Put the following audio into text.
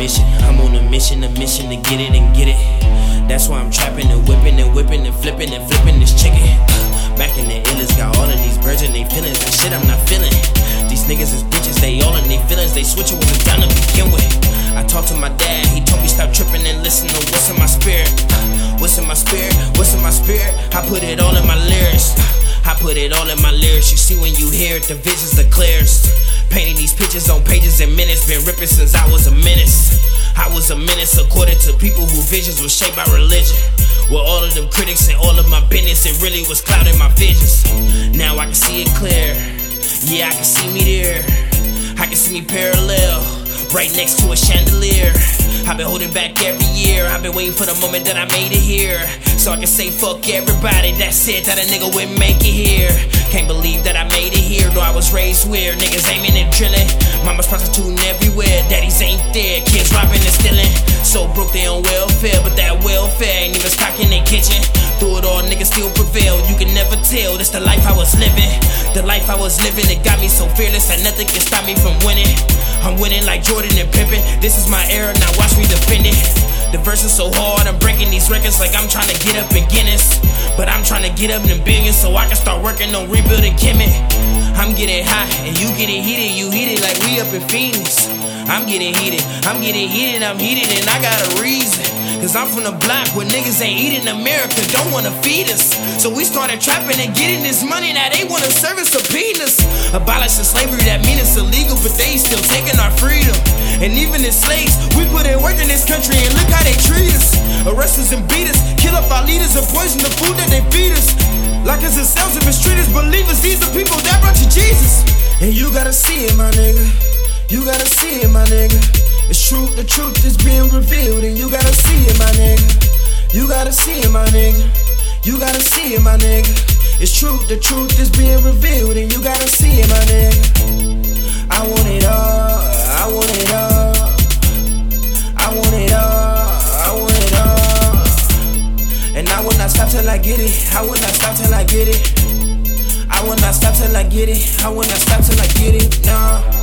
mission. I'm on a mission, a mission to get it and get it. That's why I'm trapping and whipping and whipping and flipping and flipping this chicken. Back in the illest, got all of these birds and they feelings That shit I'm not feeling. These niggas is bitches, they all in their feelings, they switch it with the down to begin with. I talked to my dad, he told me stop tripping and listen to what's in my spirit. What's in my spirit? What's in my spirit? I put it all in my lyrics. Put it all in my lyrics. You see when you hear it, the vision's the clearest. Painting these pictures on pages and minutes. Been ripping since I was a menace. I was a menace according to people whose visions were shaped by religion. With all of them critics and all of my business, it really was clouding my visions. Now I can see it clear. Yeah, I can see me there. I can see me parallel, right next to a chandelier. I've been holding back every year. I've been waiting for the moment that I made it here. So I can say fuck everybody that said that a nigga wouldn't make it here. Can't believe that I made it here, though I was raised weird. niggas aiming and drilling. Mama's prostituting everywhere, daddies ain't there, kids robbing and stealing. So broke they on welfare, but that welfare ain't even stock in their kitchen. Through it all, niggas still prevail. You can never tell, that's the life I was living. The life I was living, it got me so fearless that nothing can stop me from winning. I'm winning like Jordan and Pippen. This is The verse is so hard, I'm breaking these records like I'm trying to get up in Guinness. But I'm trying to get up in billions so I can start working on rebuilding Kemet. I'm getting hot and you getting heated, you heated like we up in Phoenix. I'm getting heated, I'm getting heated, I'm heated, and I got a reason. Cause I'm from the block where niggas ain't eating America, don't wanna feed us. So we started trapping and getting this money, now they wanna service subpoenas. Abolishing slavery, that mean it's illegal, but they still taking our freedom. And even as slaves, we put in work in this country and look how they treat us. Arrest us and beat us, kill up our leaders and poison the food that they feed us. Like us ourselves and mistreat us, believers, these are people that brought you Jesus. And you gotta see it, my nigga. You gotta see it, my nigga. It's true, the truth is being revealed, and you gotta You gotta see it, my nigga. You gotta see it, my nigga. It's true, the truth is being revealed, and you gotta see it, my nigga. I want it all, I want it all. I want it all, I want it all. And I will not stop till I get it. I will not stop till I get it. I will not stop till I get it. I will not stop till I get it. Nah.